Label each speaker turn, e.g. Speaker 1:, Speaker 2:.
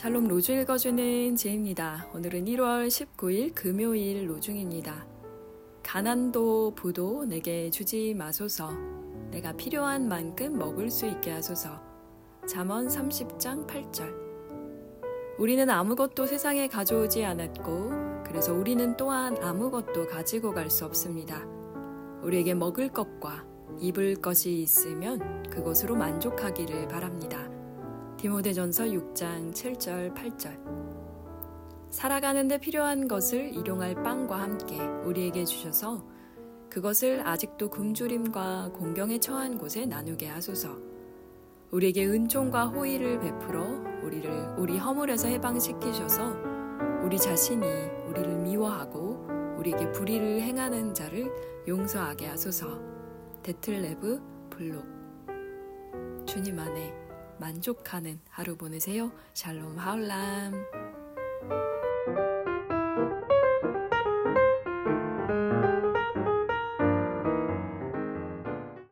Speaker 1: 샬롬 로주 읽어주는 제입니다. 오늘은 1월 19일 금요일 로중입니다. 가난도 부도 내게 주지 마소서. 내가 필요한 만큼 먹을 수 있게 하소서. 잠언 30장 8절. 우리는 아무것도 세상에 가져오지 않았고, 그래서 우리는 또한 아무것도 가지고 갈 수 없습니다. 우리에게 먹을 것과 입을 것이 있으면 그것으로 만족하기를 바랍니다. 디모데전서 6장 7절 8절 살아가는데 필요한 것을 일용할 빵과 함께 우리에게 주셔서 그것을 아직도 굶주림과 공경에 처한 곳에 나누게 하소서. 우리에게 은총과 호의를 베풀어 우리를 우리 허물에서 해방시키셔서 우리 자신이 우리를 미워하고 우리에게 불의를 행하는 자를 용서하게 하소서. 데틀레브 블록 주님 안에 만족하는 하루 보내세요. 샬롬 하울람.